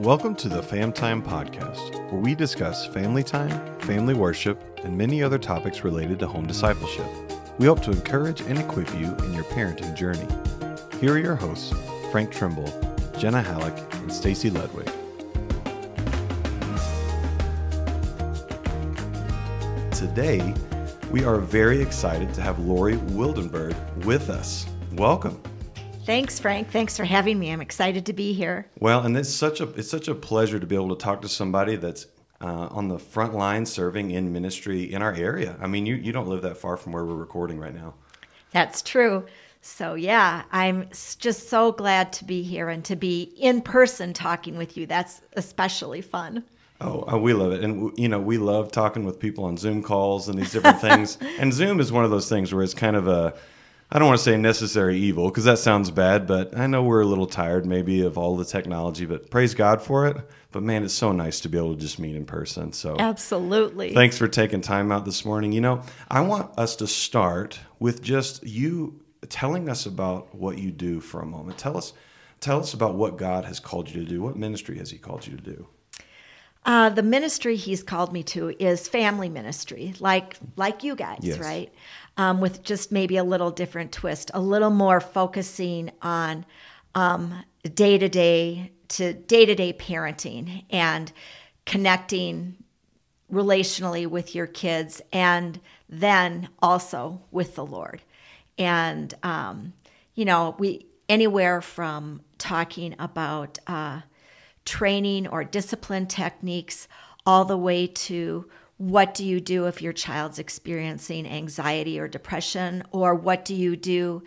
Welcome to the Fam Time Podcast, where we discuss family time, family worship, and many other topics related to home discipleship. We hope to encourage and equip you in your parenting journey. Here are your hosts, Frank Trimble, Jenna Halleck, and Stacy Ludwig. Today, we are very excited to have Lori Wildenberg with us. Welcome. Thanks, Frank. Thanks for having me. I'm excited to be here. Well, and it's such a it's such a pleasure to be able to talk to somebody that's uh, on the front line serving in ministry in our area. I mean, you you don't live that far from where we're recording right now. That's true. So yeah, I'm just so glad to be here and to be in person talking with you. That's especially fun. Oh, uh, we love it, and you know we love talking with people on Zoom calls and these different things. And Zoom is one of those things where it's kind of a I don't want to say necessary evil because that sounds bad, but I know we're a little tired maybe of all the technology, but praise God for it. But man, it's so nice to be able to just meet in person. So Absolutely. Thanks for taking time out this morning. You know, I want us to start with just you telling us about what you do for a moment. Tell us tell us about what God has called you to do. What ministry has he called you to do? Uh, the ministry he's called me to is family ministry, like like you guys, Yes. right? Um, with just maybe a little different twist, a little more focusing on day to day to day to day parenting and connecting relationally with your kids, and then also with the Lord. And um, you know, we anywhere from talking about. Uh, training or discipline techniques, all the way to what do you do if your child's experiencing anxiety or depression, or what do you do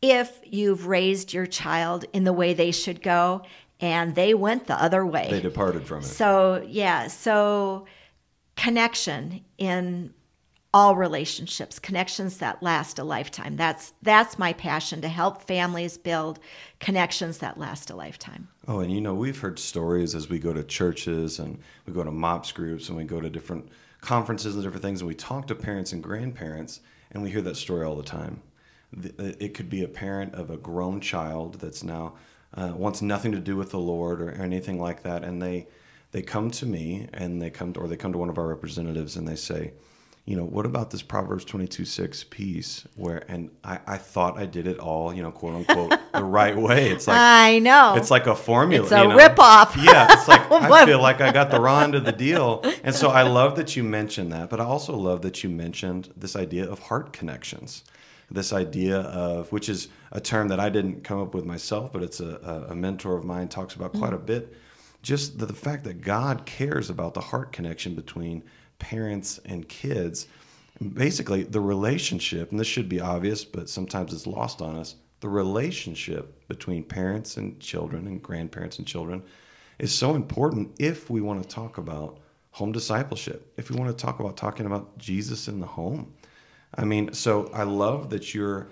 if you've raised your child in the way they should go and they went the other way. They departed from it. So, yeah, so connection in all relationships, connections that last a lifetime. That's that's my passion to help families build connections that last a lifetime. Oh, and you know, we've heard stories as we go to churches and we go to MOPS groups and we go to different conferences and different things, and we talk to parents and grandparents, and we hear that story all the time. It could be a parent of a grown child that's now uh, wants nothing to do with the Lord or anything like that, and they they come to me and they come to, or they come to one of our representatives and they say, you know, what about this Proverbs 22 6 piece where, and I, I thought I did it all, you know, quote unquote, the right way. It's like, I know. it's like a formula. It's a you know? ripoff. Yeah, it's like I feel like I got the raw end of the deal. And so I love that you mentioned that, but I also love that you mentioned this idea of heart connections. This idea of, which is a term that I didn't come up with myself, but it's a, a, a mentor of mine talks about quite mm. a bit. Just the, the fact that God cares about the heart connection between parents and kids. Basically, the relationship, and this should be obvious, but sometimes it's lost on us the relationship between parents and children and grandparents and children is so important if we want to talk about home discipleship, if we want to talk about talking about Jesus in the home. I mean, so I love that you're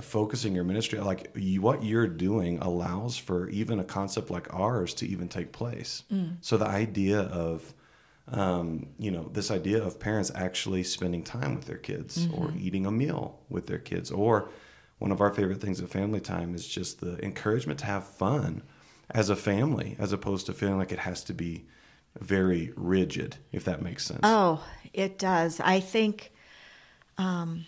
focusing your ministry like you, what you're doing allows for even a concept like ours to even take place. Mm. So the idea of um, you know, this idea of parents actually spending time with their kids or eating a meal with their kids. Or one of our favorite things at family time is just the encouragement to have fun as a family, as opposed to feeling like it has to be very rigid, if that makes sense. Oh, it does. I think, um,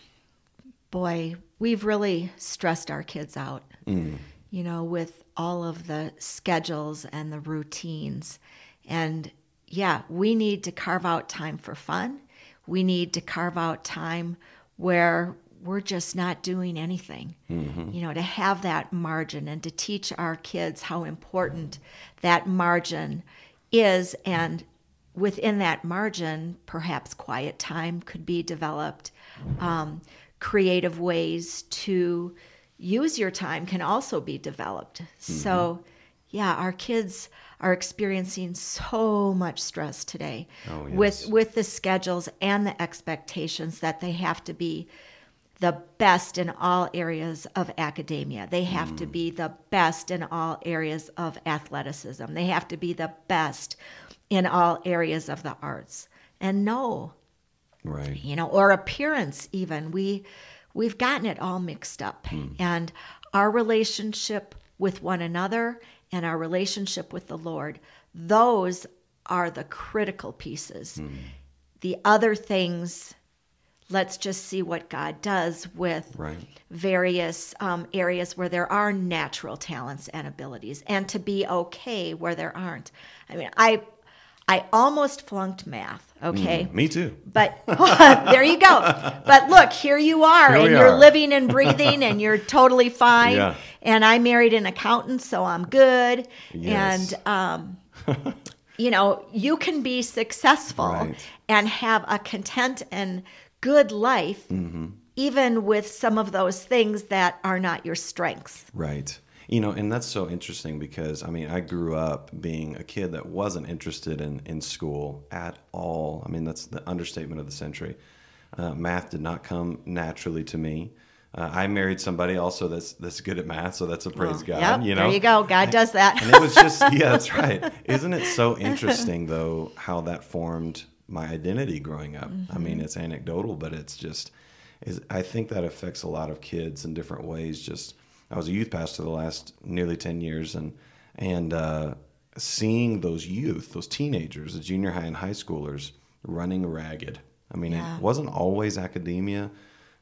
boy, we've really stressed our kids out, you know, with all of the schedules and the routines. And yeah, we need to carve out time for fun. We need to carve out time where we're just not doing anything. You know, to have that margin and to teach our kids how important that margin is and within that margin, perhaps quiet time could be developed. Um, creative ways to use your time can also be developed. So, yeah, our kids are experiencing so much stress today Oh, yes. with with the schedules and the expectations that they have to be the best in all areas of academia. They have Mm. to be the best in all areas of athleticism. They have to be the best in all areas of the arts. And no, Right. you know, or appearance even. We we've gotten it all mixed up. And our relationship with one another and our relationship with the Lord, those are the critical pieces. The other things, let's just see what God does with Right. various um, areas where there are natural talents and abilities, and to be okay where there aren't. I mean, I I almost flunked math. Okay, Me too. but there you go. But look, here you are, Here and you're are. living and breathing, and you're totally fine. Yeah. And I married an accountant, so I'm good. Yes. And um, you know, you can be successful Right. and have a content and good life, Mm-hmm. even with some of those things that are not your strengths. Right. You know, and that's so interesting because I mean, I grew up being a kid that wasn't interested in, in school at all. I mean, that's the understatement of the century. Uh, math did not come naturally to me. Uh, I married somebody also that's that's good at math, so that's a praise God. Yep, you know, there you go. God does that. and it was just yeah, that's right. Isn't it so interesting though how that formed my identity growing up? I mean, Mm-hmm. it's anecdotal, but it's just is I think that affects a lot of kids in different ways. Just I was a youth pastor the last nearly ten years, and and uh, seeing those youth, those teenagers, the junior high and high schoolers running ragged. I mean, Yeah. it wasn't always academia.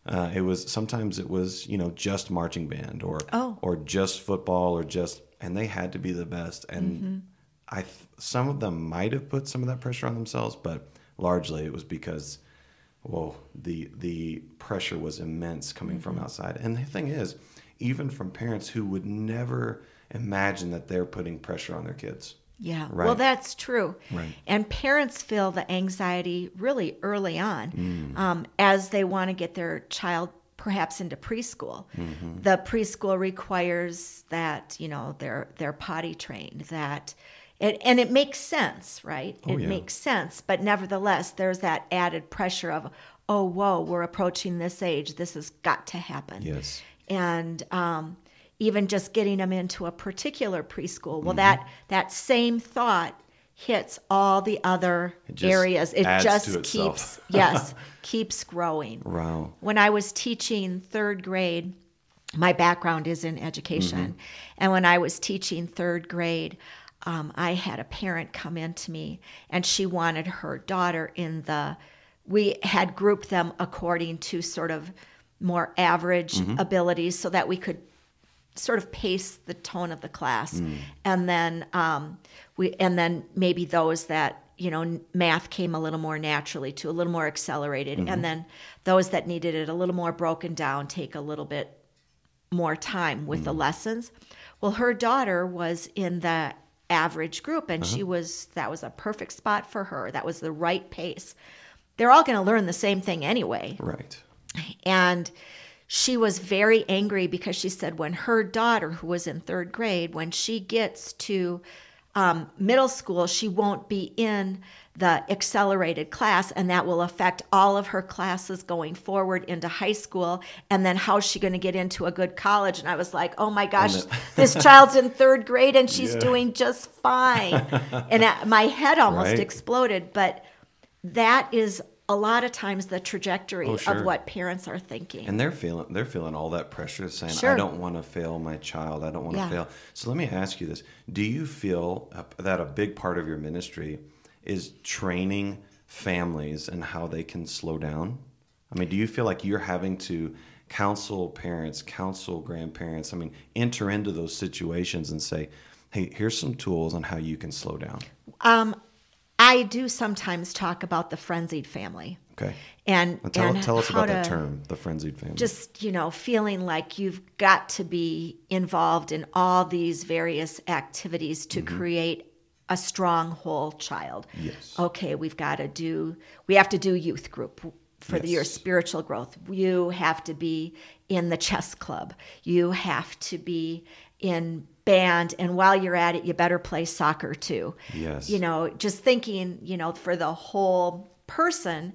Uh, it was sometimes it was you know just marching band or Oh. or just football or just and they had to be the best and I th- some of them might have put some of that pressure on themselves but largely it was because well the the pressure was immense coming from outside and the thing is even from parents who would never imagine that they're putting pressure on their kids Yeah. Right. Well, that's true. Right. And parents feel the anxiety really early on Mm. um, as they want to get their child perhaps into preschool. Mm-hmm. The preschool requires that, you know, they're they're potty trained, that it, and it makes sense, right? Oh, it yeah. makes sense, but nevertheless, there's that added pressure of, oh, whoa, we're approaching this age. This has got to happen yes and um, even just getting them into a particular preschool. Mm-hmm. Well, that that same thought hits all the other It areas. It just keeps yes keeps growing. wow When I was teaching third grade, my background is in education, and when I was teaching third grade. Um, I had a parent come in to me, and she wanted her daughter in the. We had grouped them according to sort of more average mm-hmm. abilities, so that we could sort of pace the tone of the class, mm. and then um, we and then maybe those that you know math came a little more naturally to a little more accelerated, mm-hmm. and then those that needed it a little more broken down take a little bit more time with the mm. lessons. Well, her daughter was in the average group, and she uh-huh. was that was a perfect spot for her. That was the right pace. They're all going to learn the same thing anyway. right And she was very angry because she said when her daughter, who was in third grade, when she gets to um, middle school, she won't be in the accelerated class, and that will affect all of her classes going forward into high school. And then how's she going to get into a good college? And I was like, oh my gosh, this child's in third grade and she's Yeah. doing just fine. and uh, my head almost Right. exploded. But that is a lot of times the trajectory Oh, sure. of what parents are thinking. and they're feeling they're feeling all that pressure saying Sure. i don't want to fail my child i don't want to Yeah. fail so let me ask you this do you feel that a big part of your ministry is training families and how they can slow down i mean do you feel like you're having to counsel parents counsel grandparents i mean enter into those situations and say hey here's some tools on how you can slow down um, I do sometimes talk about the frenzied family. okay And, tell, and tell us about that term the frenzied family Just, you know, feeling like you've got to be involved in all these various activities to create a strong whole child. Mm-hmm. Yes. Okay, we've got to do, we have to do youth group for the, your spiritual growth. You have to be in the chess club. You have to be in band. And while you're at it, you better play soccer too. Yes. You know, just thinking, you know, for the whole person.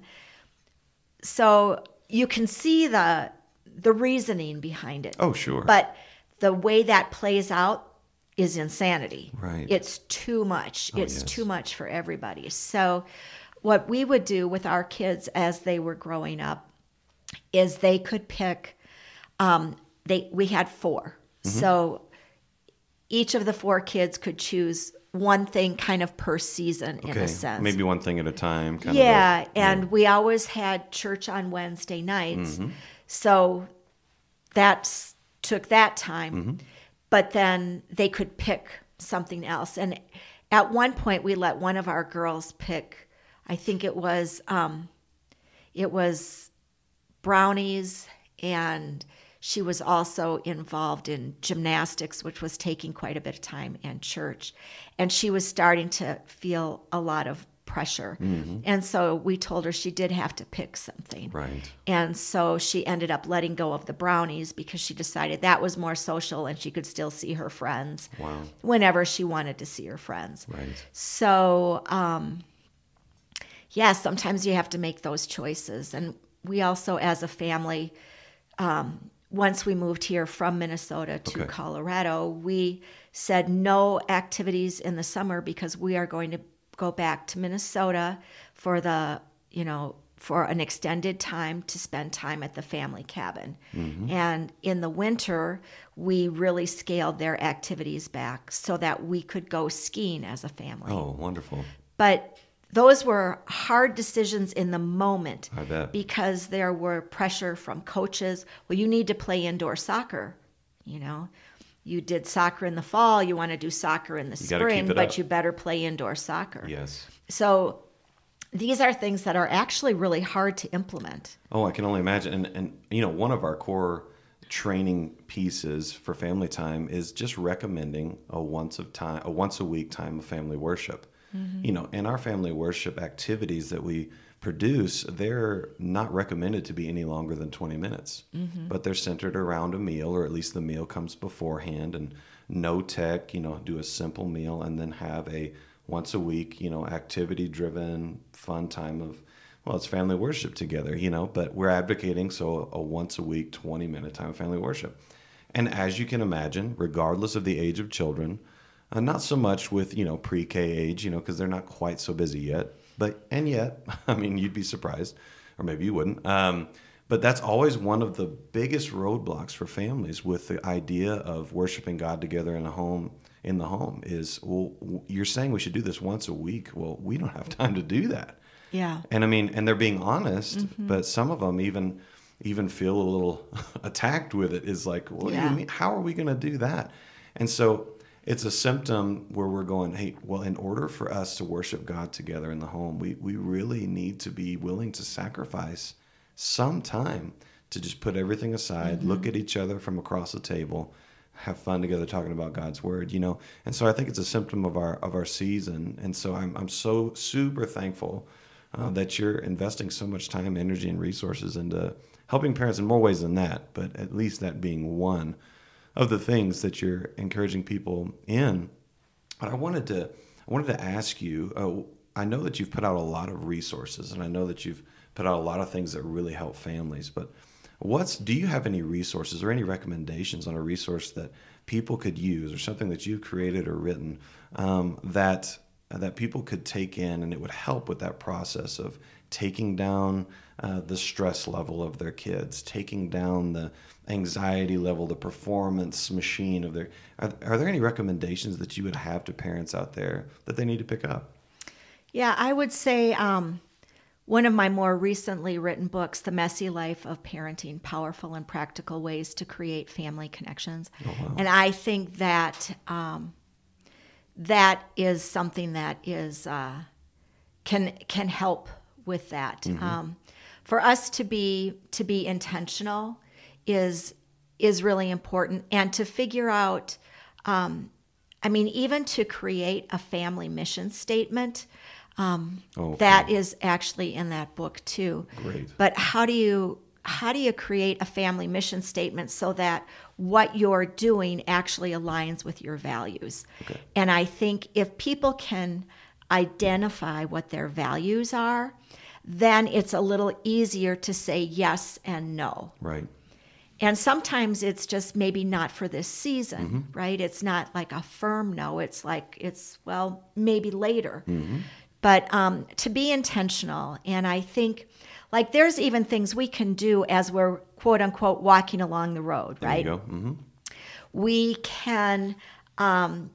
So you can see the the reasoning behind it. oh sure But the way that plays out is insanity. Right. It's too much. Oh, it's yes. too much for everybody. So what we would do with our kids as they were growing up is they could pick um, they we had 4 Mm-hmm. So each of the four kids could choose one thing kind of per season in a sense. Maybe one thing at a time. Kind yeah, Of a- and we always had church on Wednesday nights. Mm-hmm. So that took that time. Mm-hmm. But then they could pick something else. And at one point we let one of our girls pick I think it was um it was brownies and she was also involved in gymnastics which was taking quite a bit of time and church and she was starting to feel a lot of pressure and so we told her she did have to pick something Right. and so she ended up letting go of the brownies because she decided that was more social and she could still see her friends Wow. whenever she wanted to see her friends Right. so, um, yeah, sometimes you have to make those choices. And we also, as a family, um, once we moved here from Minnesota to Okay. Colorado, we said no activities in the summer because we are going to go back to Minnesota for the, you know, for an extended time to spend time at the family cabin. Mm-hmm. And in the winter, we really scaled their activities back so that we could go skiing as a family. Oh, wonderful. But those were hard decisions in the moment I bet. because there were pressure from coaches. Well, you need to play indoor soccer, you know. You did soccer in the fall, you want to do soccer in the gotta spring, but up. you better play indoor soccer. Yes. So these are things that are actually really hard to implement. Oh, I can only imagine. And, and you know, one of our core training pieces for family time is just recommending a once of time, a once a week time of family worship. Mm-hmm. You know, in our family worship activities that we produce, they're not recommended to be any longer than 20 minutes, mm-hmm. but they're centered around a meal, or at least the meal comes beforehand, and no tech. You know, do a simple meal and then have a once a week, you know, activity driven, fun time of well, it's family worship together, you know, but we're advocating so a once a week, 20 minute time of family worship. And as you can imagine, regardless of the age of children, uh, not so much with, you know, pre K age, you know, because they're not quite so busy yet. But, and yet, I mean, you'd be surprised, or maybe you wouldn't. Um, but that's always one of the biggest roadblocks for families with the idea of worshiping God together in a home in the home is well you're saying we should do this once a week well we don't have time to do that Yeah. and I mean, and they're being honest, but some of them even even feel a little attacked with it. Is like, do Yeah. you mean? How are we going to do that? And so it's a symptom where we're going, hey, well, in order for us to worship God together in the home, we we really need to be willing to sacrifice some time to just put everything aside, look at each other from across the table, have fun together talking about God's word, you know. And so I think it's a symptom of our of our season. And so I'm I'm so super thankful uh, that you're investing so much time, energy, and resources into helping parents in more ways than that. But at least that being one of the things that you're encouraging people in. But I wanted to I wanted to ask you. Uh, I know that you've put out a lot of resources, and I know that you've put out a lot of things that really help families. But what's do you have any resources or any recommendations on a resource that people could use, or something that you've created or written um, that that people could take in, and it would help with that process of taking down uh, the stress level of their kids, taking down the anxiety level, the performance machine of their. Are, are there any recommendations that you would have to parents out there that they need to pick up? Yeah, I would say um, one of my more recently written books, The Messy Life of Parenting Powerful and Practical Ways to Create Family Connections. And I think that um, that is something that is uh, can can help with that. Um, for us to be to be intentional is is really important, and to figure out. Um, I mean, even to create a family mission statement, um, Okay. that is actually in that book too. Great. But how do you how do you create a family mission statement so that what you're doing actually aligns with your values? Okay. And I think if people can identify what their values are, then it's a little easier to say yes and no. Right. And sometimes it's just maybe not for this season, right? It's not like a firm no. It's like, it's, well, maybe later. But um, to be intentional. And I think, like, there's even things we can do as we're quote unquote walking along the road, There right? you go. hmm we can um,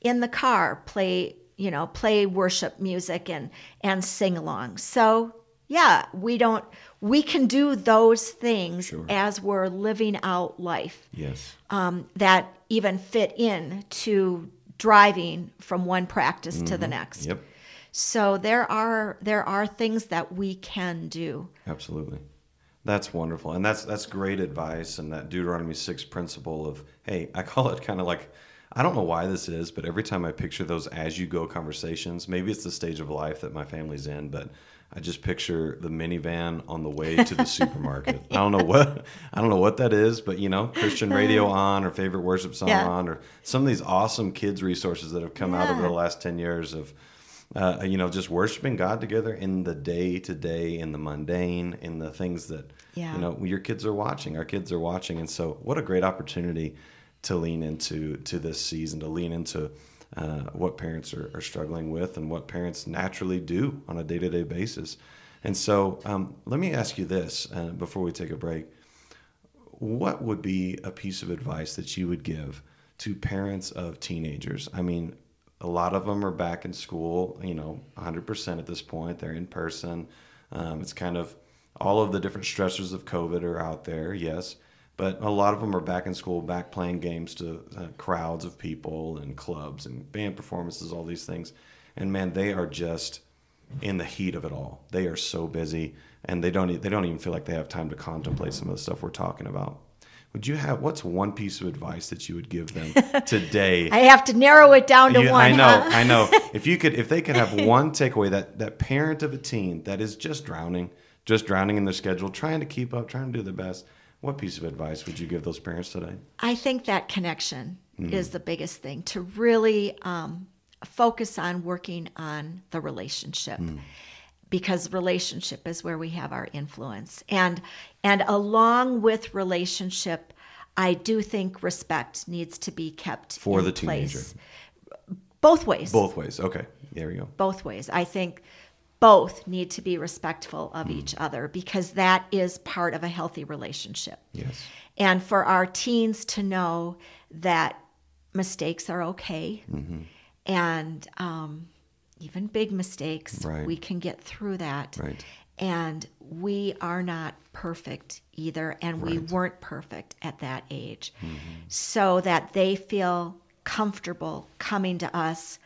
in the car play you know play worship music and and sing along so yeah we don't we can do those things Sure. as we're living out life Yes. um, that even fit in to driving from one practice to the next Mm-hmm. Yep. so there are there are things that we can do Absolutely. That's wonderful. And that's that's great advice and that Deuteronomy 6 principle of hey, I call it kind of like I don't know why this is, but every time I picture those as you go conversations, maybe it's the stage of life that my family's in, but I just picture the minivan on the way to the supermarket. I don't know what I don't know what that is, but you know, Christian radio on or favorite worship song Yeah. on or some of these awesome kids resources that have come out over the last 10 years of uh, you know, just worshiping God together in the day to day, in the mundane, in the things that Yeah. you know your kids are watching. Our kids are watching, and so what a great opportunity to lean into to this season, to lean into uh, what parents are, are struggling with, and what parents naturally do on a day to day basis. And so, um, let me ask you this uh, before we take a break: What would be a piece of advice that you would give to parents of teenagers? I mean, a lot of them are back in school, you know, 100% at this point. They're in person. Um, it's kind of all of the different stressors of COVID are out there, yes. But a lot of them are back in school, back playing games to uh, crowds of people and clubs and band performances, all these things. And man, they are just in the heat of it all. They are so busy, and they don't they don't even feel like they have time to contemplate some of the stuff we're talking about. Would you have what's one piece of advice that you would give them today? i have to narrow it down to You- one I know, huh? I know. If you could, if they could have one takeaway that that parent of a teen that is just drowning, just drowning in their schedule, trying to keep up, trying to do the best, what piece of advice would you give those parents today? I think that connection Mm-hmm. is the biggest thing to really um, focus on working on the relationship Mm. because relationship is where we have our influence and and along with relationship I do think respect needs to be kept For in the teenager. place. both ways Both ways. Okay, there we go. both ways. I think both need to be respectful of Mm. each other because that is part of a healthy relationship. Yes. And for our teens to know that mistakes are okay Mm-hmm. and um, even big mistakes, Right. we can get through that. Right. And we are not perfect either, and we Right. Mm-hmm. weren't perfect at that age. So that they feel comfortable coming to us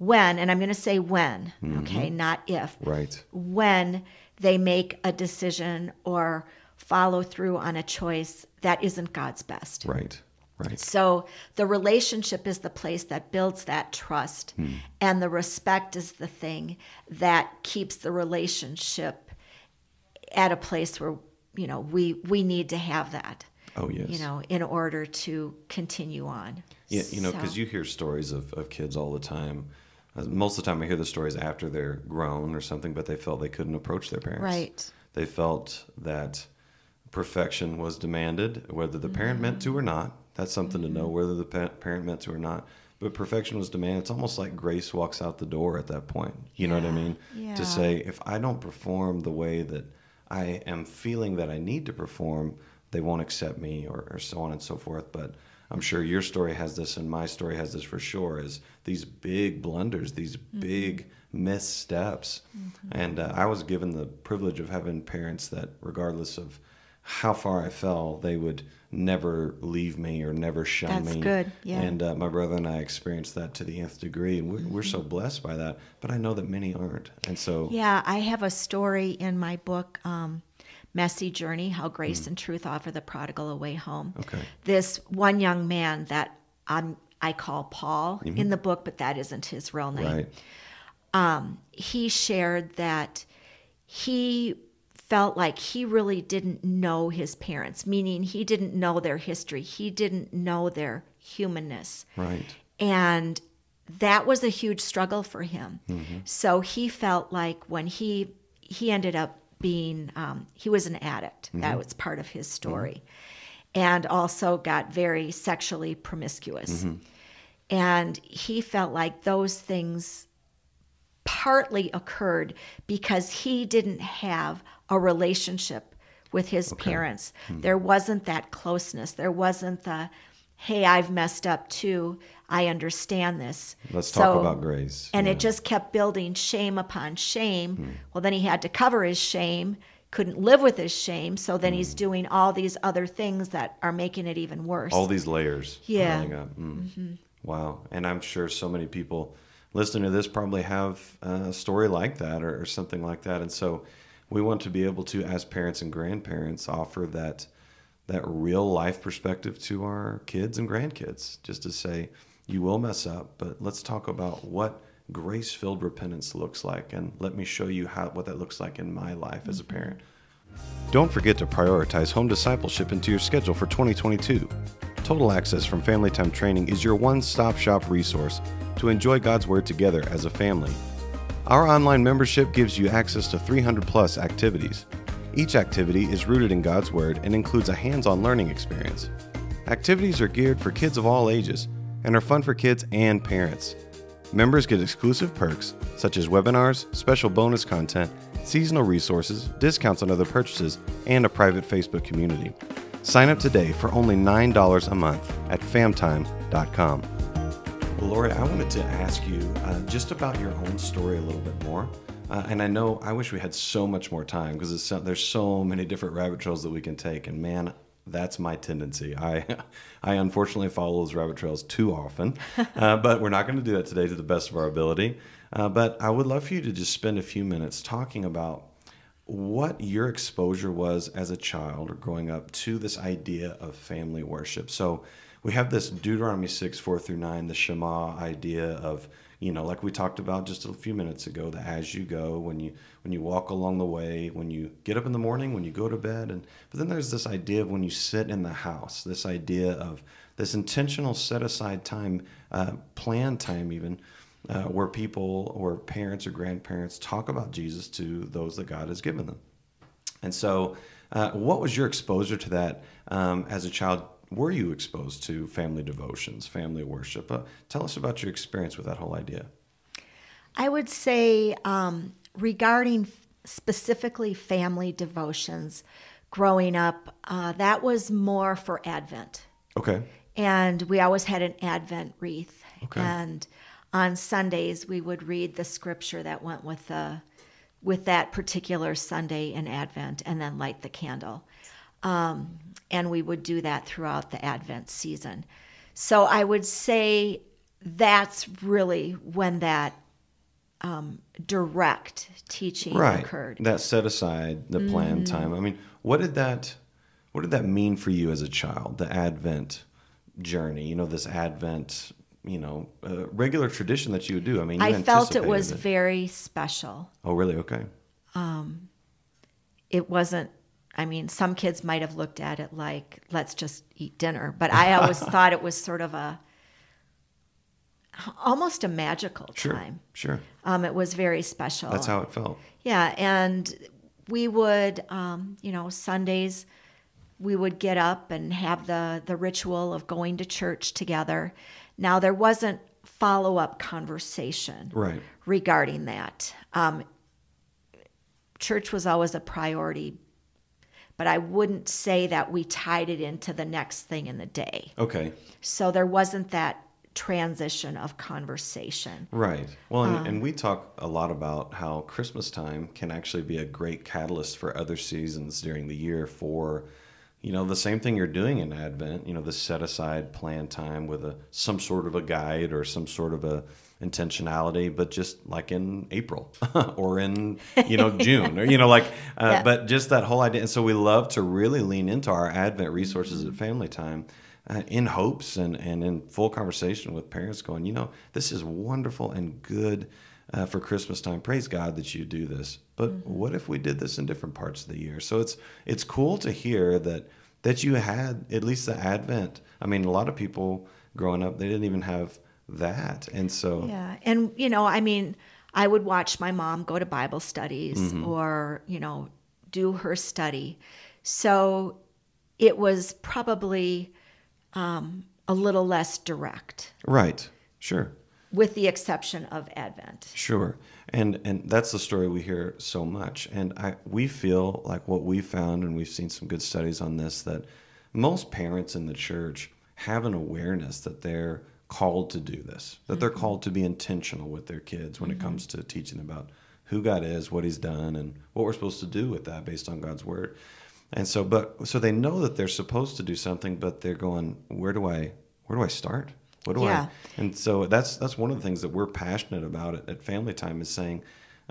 when, and I'm going to say when, okay, not if, Right. when they make a decision or follow through on a choice that isn't God's best. Right. Right. So the relationship is the place that builds that trust, Hmm. and the respect is the thing that keeps the relationship at a place where you know we we need to have that. Oh yes. You know, in order to continue on. Yeah, you know, So- because you hear stories of, of kids all the time. Most of the time, I hear the stories after they're grown or something, but they felt they couldn't approach their parents. Right. They felt that perfection was demanded, whether the parent meant to or not. That's something to know mm-hmm. whether the pa- parent meant to or not. But perfection was demanded. It's almost like grace walks out the door at that point. You know what I mean? yeah. To say, if I don't perform the way that I am feeling that I need to perform, they won't accept me, or, or so on and so forth. But I'm sure your story has this, and my story has this for sure. Is these big blunders, these big missteps, and uh, I was given the privilege of having parents that, regardless of how far I fell, they would never leave me or never shun That's me. good, yeah. And uh, my brother and I experienced that to the nth degree, and we're, we're Mm-hmm. so blessed by that. But I know that many aren't, and so Yeah, I have a story in my book, um, Messy Journey How. Grace and Truth Offer the Prodigal a Way Home. Okay. This one young man that I'm, I call Paul Mm-hmm. in the book, but that isn't his real name. right, He shared that he felt like he really didn't know his parents, meaning he didn't know their history, he didn't know their humanness. right, And that was a huge struggle for him. Mm-hmm. So he felt like when he he ended up being um, he was an addict. Mm-hmm. That was part of his story, and also got very sexually promiscuous. Mm-hmm. And he felt like those things partly occurred because he didn't have a relationship with his parents. Hmm. There wasn't that closeness. There wasn't the, hey, I've messed up too. I understand this. Let's talk about grace. And Yeah. it just kept building shame upon shame. Hmm. Well, then he had to cover his shame, couldn't live with his shame. So then he's hmm. doing all these other things that are making it even worse. all these layers Yeah. Mm. Wow. And I'm sure so many people listening to this probably have a story like that or, or something like that. And so we want to be able to, as parents and grandparents, offer that that real life perspective to our kids and grandkids. Just to say, you will mess up, but let's talk about what grace filled repentance looks like. And let me show you how what that looks like in my life as a mm-hmm. parent. Don't forget to prioritize home discipleship into your schedule for 2022. Total Access from Family Time Training is your one stop shop resource to enjoy God's Word together as a family. Our online membership gives you access to 300 plus activities. Each activity is rooted in God's Word and includes a hands on learning experience. Activities are geared for kids of all ages and are fun for kids and parents. Members get exclusive perks such as webinars, special bonus content, seasonal resources, discounts on other purchases, and a private Facebook community. Sign up today for only $9 a month at famtime.com. Well, Lori, I wanted to ask you uh, just about your own story a little bit more. Uh, and I know I wish we had so much more time because there's so many different rabbit trails that we can take. And man, that's my tendency. I, I unfortunately follow those rabbit trails too often, uh, but we're not going to do that today to the best of our ability. Uh, but I would love for you to just spend a few minutes talking about what your exposure was as a child or growing up to this idea of family worship. So we have this Deuteronomy 6, 4 through 9, the Shema idea of, you know, like we talked about just a few minutes ago, the as you go, when you when you walk along the way, when you get up in the morning, when you go to bed, and but then there's this idea of when you sit in the house, this idea of this intentional set aside time, uh, planned time even, uh, where people or parents or grandparents talk about Jesus to those that God has given them. And so, uh, what was your exposure to that um, as a child? Were you exposed to family devotions, family worship? Uh, tell us about your experience with that whole idea. I would say um, regarding specifically family devotions, growing up, uh, that was more for Advent. Okay. And we always had an Advent wreath. Okay. And on Sundays, we would read the scripture that went with the with that particular Sunday in Advent, and then light the candle. Um, and we would do that throughout the Advent season. So I would say that's really when that um, direct teaching Right. occurred. That set aside the planned time. I mean, what did that what did that mean for you as a child? The Advent journey. You know, this Advent. You know, uh, regular tradition that you would do. I mean, you I felt it was very special. Oh, really? Okay. Um, it wasn't i mean some kids might have looked at it like let's just eat dinner but i always thought it was sort of a almost a magical Sure. time Sure. um, it was very special That's how it felt. yeah and we would um, you know sundays we would get up and have the the ritual of going to church together now there wasn't follow-up conversation Right. regarding that. Um, church was always a priority, but I wouldn't say that we tied it into the next thing in the day. Okay. So there wasn't that transition of conversation. Right. Well, and, Um, and we talk a lot about how Christmas time can actually be a great catalyst for other seasons during the year for, you know, the same thing you're doing in Advent, you know, the set aside plan time with a some sort of a guide or some sort of a intentionality, but just like in April or in, you know, June or, you know, like, uh, Yeah. but just that whole idea. And so we love to really lean into our Advent resources at family time uh, in hopes and, and in full conversation with parents going, you know, this is wonderful and good uh, for Christmas time. Praise God that you do this. But what if we did this in different parts of the year? So it's it's cool to hear that that you had at least the Advent. I mean, a lot of people growing up they didn't even have that, and so Yeah. And, you know, I mean, I would watch my mom go to Bible studies or, you know, do her study. So it was probably um, a little less direct, right, sure. with the exception of Advent. Sure. And and that's the story we hear so much. And I we feel like what we found and we've seen some good studies on this that most parents in the church have an awareness that they're called to do this, that they're called to be intentional with their kids when it comes to teaching about who God is, what He's done, and what we're supposed to do with that based on God's word. And so, but so they know that they're supposed to do something, but they're going, where do I, where do I start? What do Yeah. I? And so that's that's one of the things that we're passionate about at, at Family Time is saying.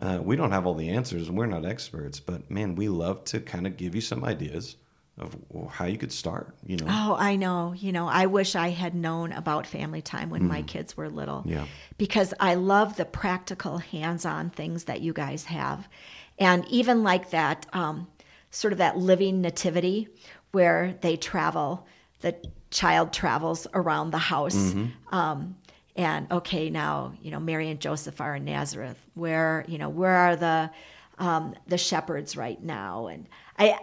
Uh, we don't have all the answers and we're not experts, but man, we love to kind of give you some ideas of how you could start. You know, Oh, I know. You know, I wish I had known about family time when my kids were little. Yeah. Because I love the practical, hands on things that you guys have. And even like that, um, sort of that living nativity where they travel, the child travels around the house. Um, and okay, now, you know, Mary and Joseph are in Nazareth. Where, you know, where are the, um, the shepherds right now? And I,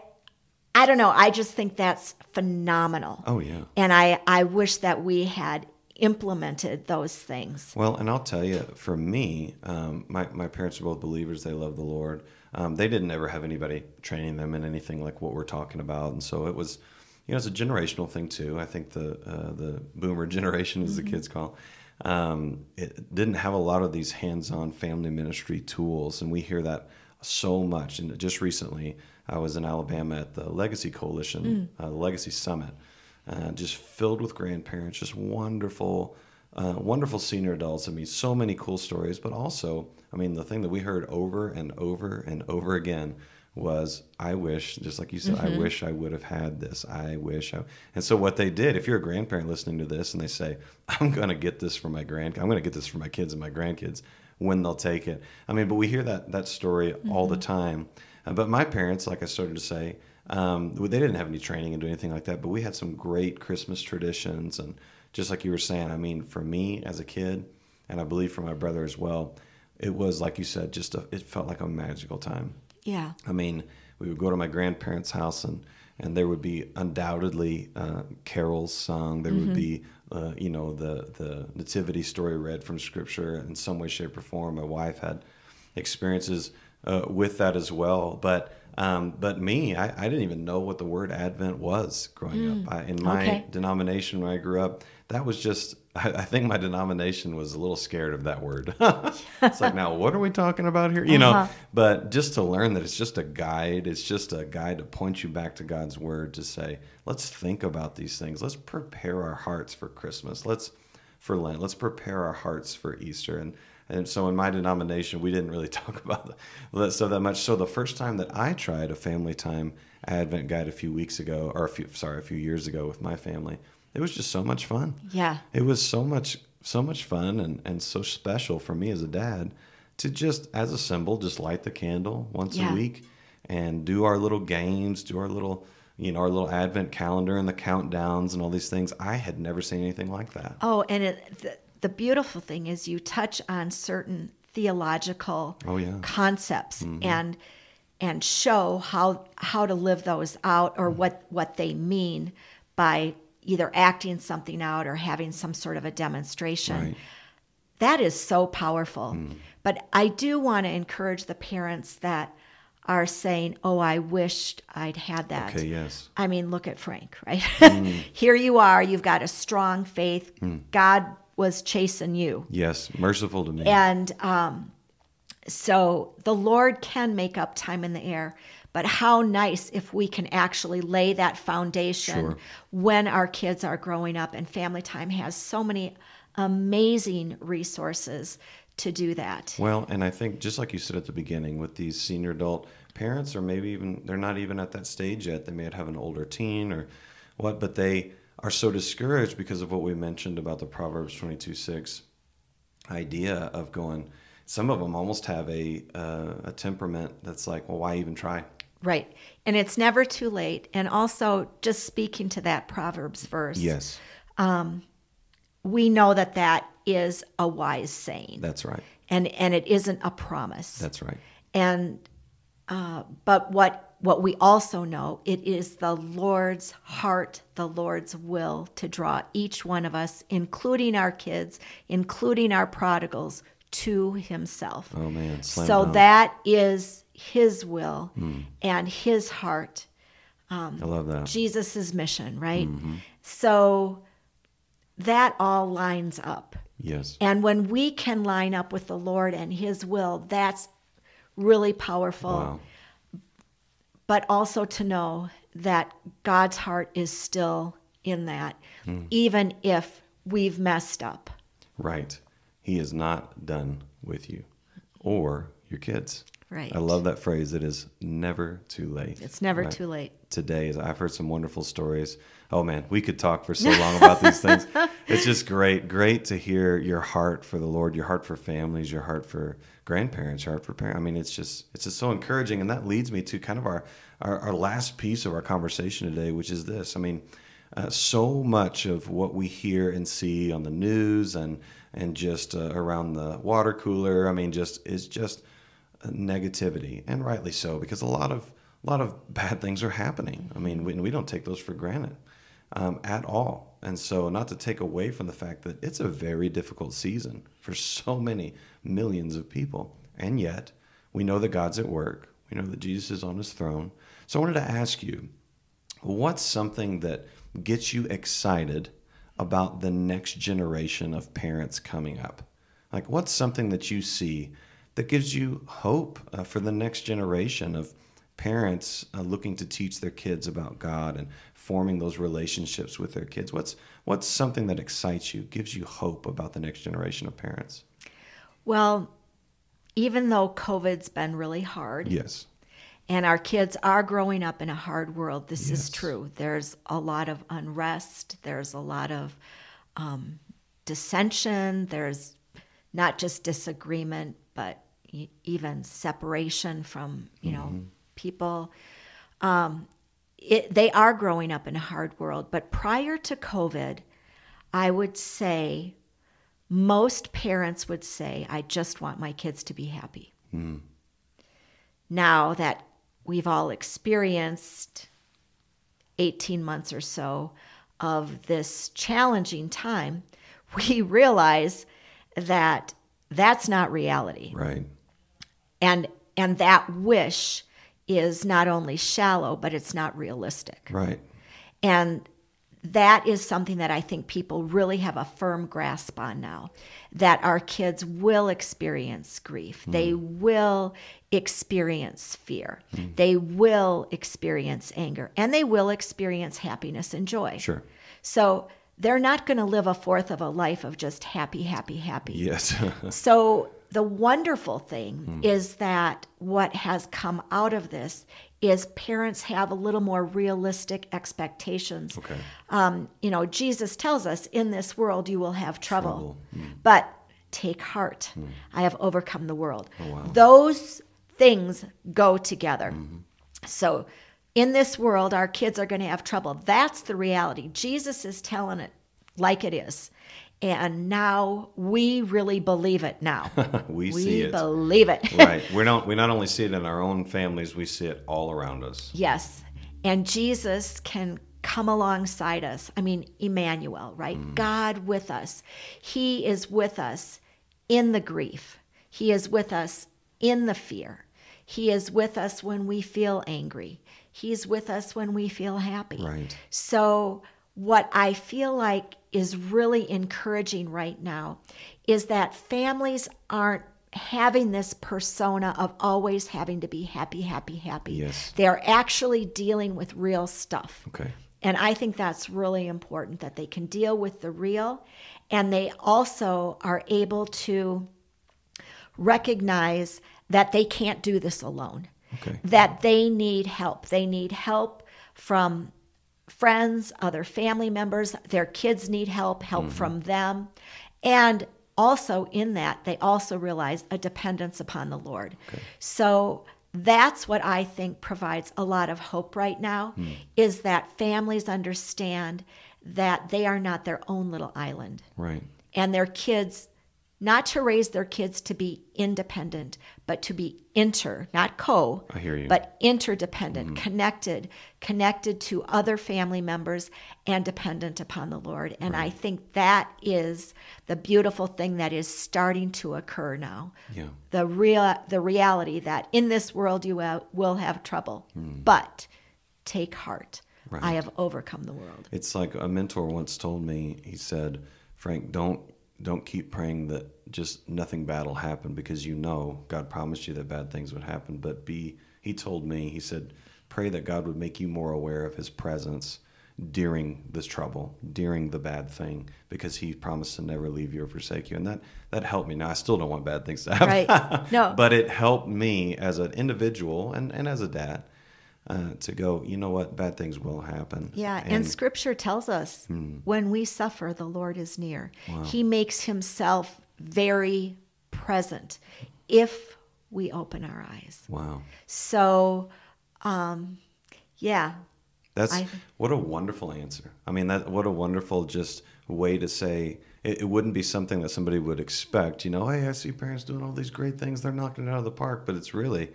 I don't know. I just think that's phenomenal. oh yeah. And I, I wish that we had implemented those things. Well, and I'll tell you, for me, um, my, my parents are both believers. They love the Lord. Um, they didn't ever have anybody training them in anything like what we're talking about. And so it was, you know, it's a generational thing too. I think the, uh, the boomer generation, as the kids call um, it didn't have a lot of these hands-on family ministry tools. And we hear that so much. And just recently, I was in Alabama at the Legacy Coalition, uh, the Legacy Summit, uh, just filled with grandparents, just wonderful, uh, wonderful senior adults. I mean, so many cool stories, but also, I mean, the thing that we heard over and over and over again was, I wish, just like you said, I wish I would have had this. I wish I. And so, what they did, if you're a grandparent listening to this and they say, I'm going to get this for my grand, I'm going to get this for my kids and my grandkids when they'll take it. I mean, but we hear that, that story all the time. Uh, but my parents, like I started to say, um, they didn't have any training and do anything like that, but we had some great Christmas traditions. And just like you were saying, I mean, for me as a kid, and I believe for my brother as well, it was like you said, just a, it felt like a magical time. Yeah. I mean, we would go to my grandparents' house and and there would be undoubtedly uh, carols sung. There would be, uh, you know, the the nativity story read from scripture in some way, shape, or form. My wife had experiences uh, with that as well, but. Um, but me, I, I didn't even know what the word Advent was growing up. I, in my Okay. denomination when I grew up, that was just, I, I think my denomination was a little scared of that word. it's like, now what are we talking about here? You know, Uh-huh. but just to learn that it's just a guide, it's just a guide to point you back to God's word to say, let's think about these things. Let's prepare our hearts for Christmas. Let's, for Lent, let's prepare our hearts for Easter. And, and so in my denomination, we didn't really talk about that stuff that much. So the first time that I tried a family time Advent guide a few weeks ago, or a few, sorry, a few years ago with my family, it was just so much fun. Yeah. It was so much so much fun and, and so special for me as a dad to just as a symbol just light the candle once Yeah. a week and do our little games, do our little you know, our little advent calendar and the countdowns and all these things. I had never seen anything like that. Oh, and it, the, beautiful thing is you touch on certain theological Oh, yeah. concepts and and show how how to live those out or what what they mean by either acting something out or having some sort of a demonstration. Right. That is so powerful. Hmm. But I do want to encourage the parents that are saying, "Oh, I wished I'd had that." Okay, yes. I mean, look at Frank, right? Mm. Here you are, you've got a strong faith. God was chasing you. Yes, merciful to me. And um, so the Lord can make up time in the air. But how nice if we can actually lay that foundation Sure. when our kids are growing up. And Family Time has so many amazing resources to do that. Well, and I think just like you said at the beginning, with these senior adult parents, or maybe even they're not even at that stage yet. They may have an older teen or what, but they are so discouraged because of what we mentioned about the Proverbs twenty-two six idea of going. Some of them almost have a uh, a temperament that's like, well, why even try? Right. And it's never too late. And also, just speaking to that Proverbs verse, Yes, we know that that is a wise saying. that's right. and and it isn't a promise. That's right. and uh, but what what we also know it is the Lord's heart, the Lord's will to draw each one of us, including our kids, including our prodigals, to Himself. Oh man, slam so that is His will and His heart. I love that. Jesus' mission, right? Mm-hmm. So that all lines up. Yes. And when we can line up with the Lord and His will, that's really powerful. Wow. But also to know that God's heart is still in that, hmm. even if we've messed up. Right. He is not done with you or your kids. Right. I love that phrase. It is never too late. It's never Right. too late. Today, is I've heard some wonderful stories. Oh man, we could talk for so long about these things. It's just great, great to hear your heart for the Lord, your heart for families, your heart for grandparents, your heart for parents. I mean, it's just it's just so encouraging, and that leads me to kind of our our, our last piece of our conversation today, which is this. I mean, uh, so much of what we hear and see on the news and and just uh, around the water cooler, I mean, just is just negativity, and rightly so, because a lot of a lot of bad things are happening. I mean, we, we don't take those for granted um, at all. And so, not to take away from the fact that it's a very difficult season for so many millions of people, and yet we know that God's at work. We know that Jesus is on His throne. So, I wanted to ask you, what's something that gets you excited about the next generation of parents coming up? Like, what's something that you see that gives you hope uh, for the next generation of parents uh, looking to teach their kids about God and forming those relationships with their kids? What's what's something that excites you, gives you hope about the next generation of parents? Well, even though COVID's been really hard, Yes. and our kids are growing up in a hard world, this Yes. is true. There's a lot of unrest, there's a lot of um, dissension, there's not just disagreement, but even separation from, you know, people. Um, it, they are growing up in a hard world, but prior to COVID, I would say most parents would say, I just want my kids to be happy. Now that we've all experienced 18 months or so of this challenging time, we realize that that's not reality. Right. And and that wish is not only shallow, but it's not realistic. Right. And that is something that I think people really have a firm grasp on now that our kids will experience grief. Hmm. They will experience fear. Hmm. They will experience anger. And they will experience happiness and joy. Sure. So they're not going to live a fourth of a life of just happy, happy, happy. Yes. So the wonderful thing hmm. is that what has come out of this is parents have a little more realistic expectations. Okay. Um, you know, Jesus tells us, "In this world you will have trouble, Trouble. Hmm. but take heart. Hmm. I have overcome the world." Oh, wow. Those things go together. Mm-hmm. So, in this world, our kids are going to have trouble. That's the reality. Jesus is telling it like it is. And now we really believe it now. we, we see it. believe it. right. We don't we not only see it in our own families, we see it all around us. yes. And Jesus can come alongside us. I mean, Emmanuel, right? Mm. God with us. He is with us in the grief, He is with us in the fear. He is with us when we feel angry. He's with us when we feel happy. Right. So, what I feel like is really encouraging right now is that families aren't having this persona of always having to be happy, happy, happy. Yes. They're actually dealing with real stuff. Okay. And I think that's really important that they can deal with the real and they also are able to recognize that they can't do this alone. Okay. That they need help. They need help from friends, other family members. Their kids need help, help mm-hmm. from them. And also in that, they also realize a dependence upon the Lord. So that's what I think provides a lot of hope right now hmm. is that families understand that they are not their own little island Right. and their kids not to raise their kids to be independent but to be inter not co I hear you. but interdependent mm-hmm. connected connected to other family members and dependent upon the lord and i think that is the beautiful thing that is starting to occur now Yeah. the real the reality that in this world you will have trouble hmm. but take heart Right. I have overcome the world. It's like a mentor once told me. He said, "Frank, don't don't keep praying that just nothing bad will happen because you know God promised you that bad things would happen. But be." He told me. He said, "Pray that God would make you more aware of His presence." during this trouble, during the bad thing, because he promised to never leave you or forsake you. And that, that helped me. Now, I still don't want bad things to happen. Right. No. but it helped me as an individual and, and as a dad uh, to go, you know what, bad things will happen. Yeah, and, scripture tells us Hmm. when we suffer, the Lord is near. He makes himself very present if we open our eyes. Wow. So, um, yeah, That's I- what a wonderful answer. I mean, that what a wonderful just way to say it, it wouldn't be something that somebody would expect. You know, hey, I see parents doing all these great things; they're knocking it out of the park. But it's really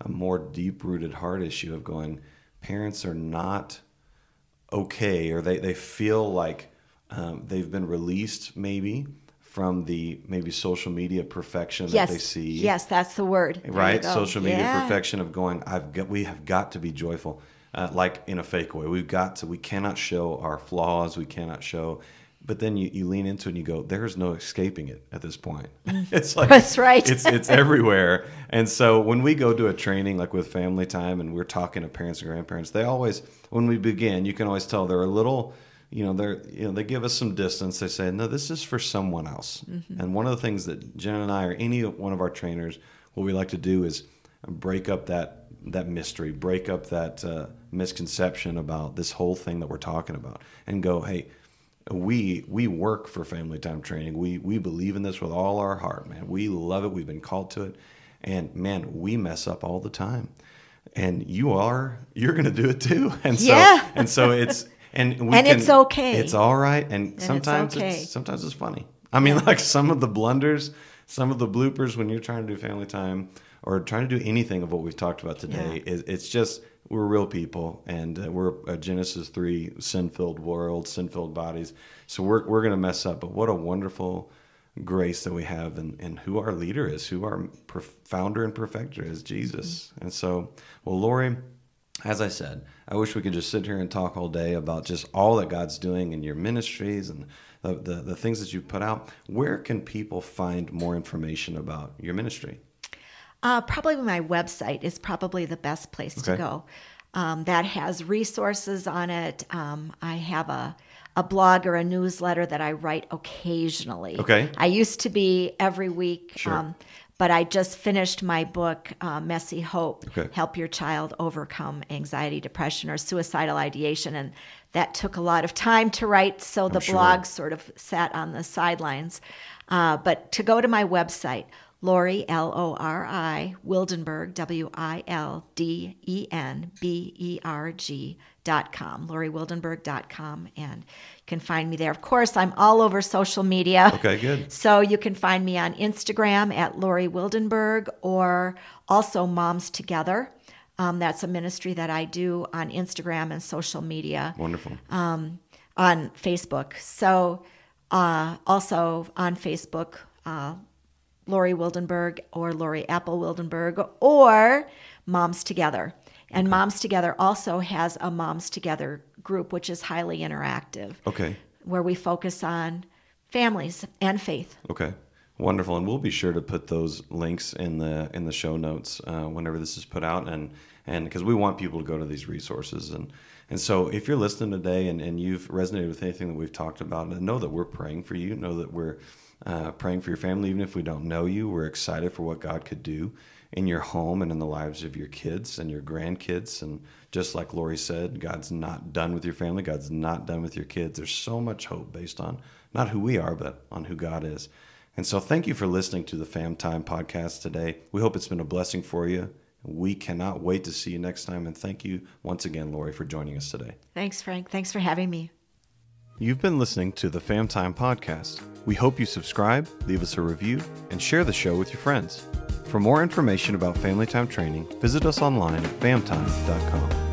a more deep-rooted heart issue of going. Parents are not okay, or they they feel like um, they've been released maybe from the maybe social media perfection yes, that they see yes, that's the word. Right social media Yeah. perfection of going i've got we have got to be joyful uh, like in a fake way we've got to we cannot show our flaws we cannot show but then you, you lean into it and you go there's no escaping it at this point it's like Mm. That's right. it's it's everywhere and so when we go to a training like with family time and we're talking to parents and grandparents they always when we begin you can always tell they're a little you know they're you know they give us some distance they say no this is for someone else Mm-hmm. and one of the things that jen and i or any one of our trainers what we like to do is break up that that mystery break up that uh, misconception about this whole thing that we're talking about and go hey we we work for family time training. We we believe in this with all our heart man. We love it. We've been called to it. And man we mess up all the time. And you are you're going to do it too. And so Yeah. and so it's and we And can- it's okay. it's all right. And, it's sometimes okay. it's sometimes it's funny. I mean like some of the blunders some of the bloopers when you're trying to do family time or trying to do anything of what we've talked about today Yeah. is it's just we're real people and uh, we're a genesis 3 sin-filled world sin-filled bodies so we're, we're going to mess up but what a wonderful grace that we have and, and who our leader is who our founder and perfecter is jesus and so well lori as I said, I wish we could just sit here and talk all day about just all that God's doing in your ministries and the, the, the things that you put out. Where can people find more information about your ministry? Uh, probably my website is probably the best place to go. Um, that has resources on it. Um, I have a a blog or a newsletter that I write occasionally. Okay. I used to be every week. Sure. Um, but I just finished my book, uh, Messy Hope Okay. Help Your Child Overcome Anxiety, Depression, or Suicidal Ideation. And that took a lot of time to write. So the sure. blog sort of sat on the sidelines. Uh, but to go to my website, Lori, L O R I, Wildenberg, W I L D E N B E R G dot com, LoriWildenberg.com, and you can find me there. Of course, I'm all over social media. Okay, good. So you can find me on Instagram at Lori Wildenberg or also Moms Together. Um, that's a ministry that I do on Instagram and social media Wonderful. on Facebook. So uh, also on Facebook, uh, Lori Wildenberg or Lori Apple Wildenberg or Moms Together. And Moms Together also has a Moms Together group, which is highly interactive, Okay. where we focus on families and faith. Okay. Wonderful, and we'll be sure to put those links in the in the show notes uh, whenever this is put out, and and because we want people to go to these resources, and and so if you're listening today and, and you've resonated with anything that we've talked about, and know that we're praying for you, know that we're uh, praying for your family, even if we don't know you, we're excited for what God could do in your home and in the lives of your kids and your grandkids, and just like Lori said, God's not done with your family, God's not done with your kids. There's so much hope based on not who we are, but on who God is. And so, thank you for listening to the Fam Time podcast today. We hope it's been a blessing for you. We cannot wait to see you next time. And thank you once again, Lori, for joining us today. Thanks, Frank. Thanks for having me. You've been listening to the Fam Time podcast. We hope you subscribe, leave us a review, and share the show with your friends. For more information about Family Time Training, visit us online at famtime.com.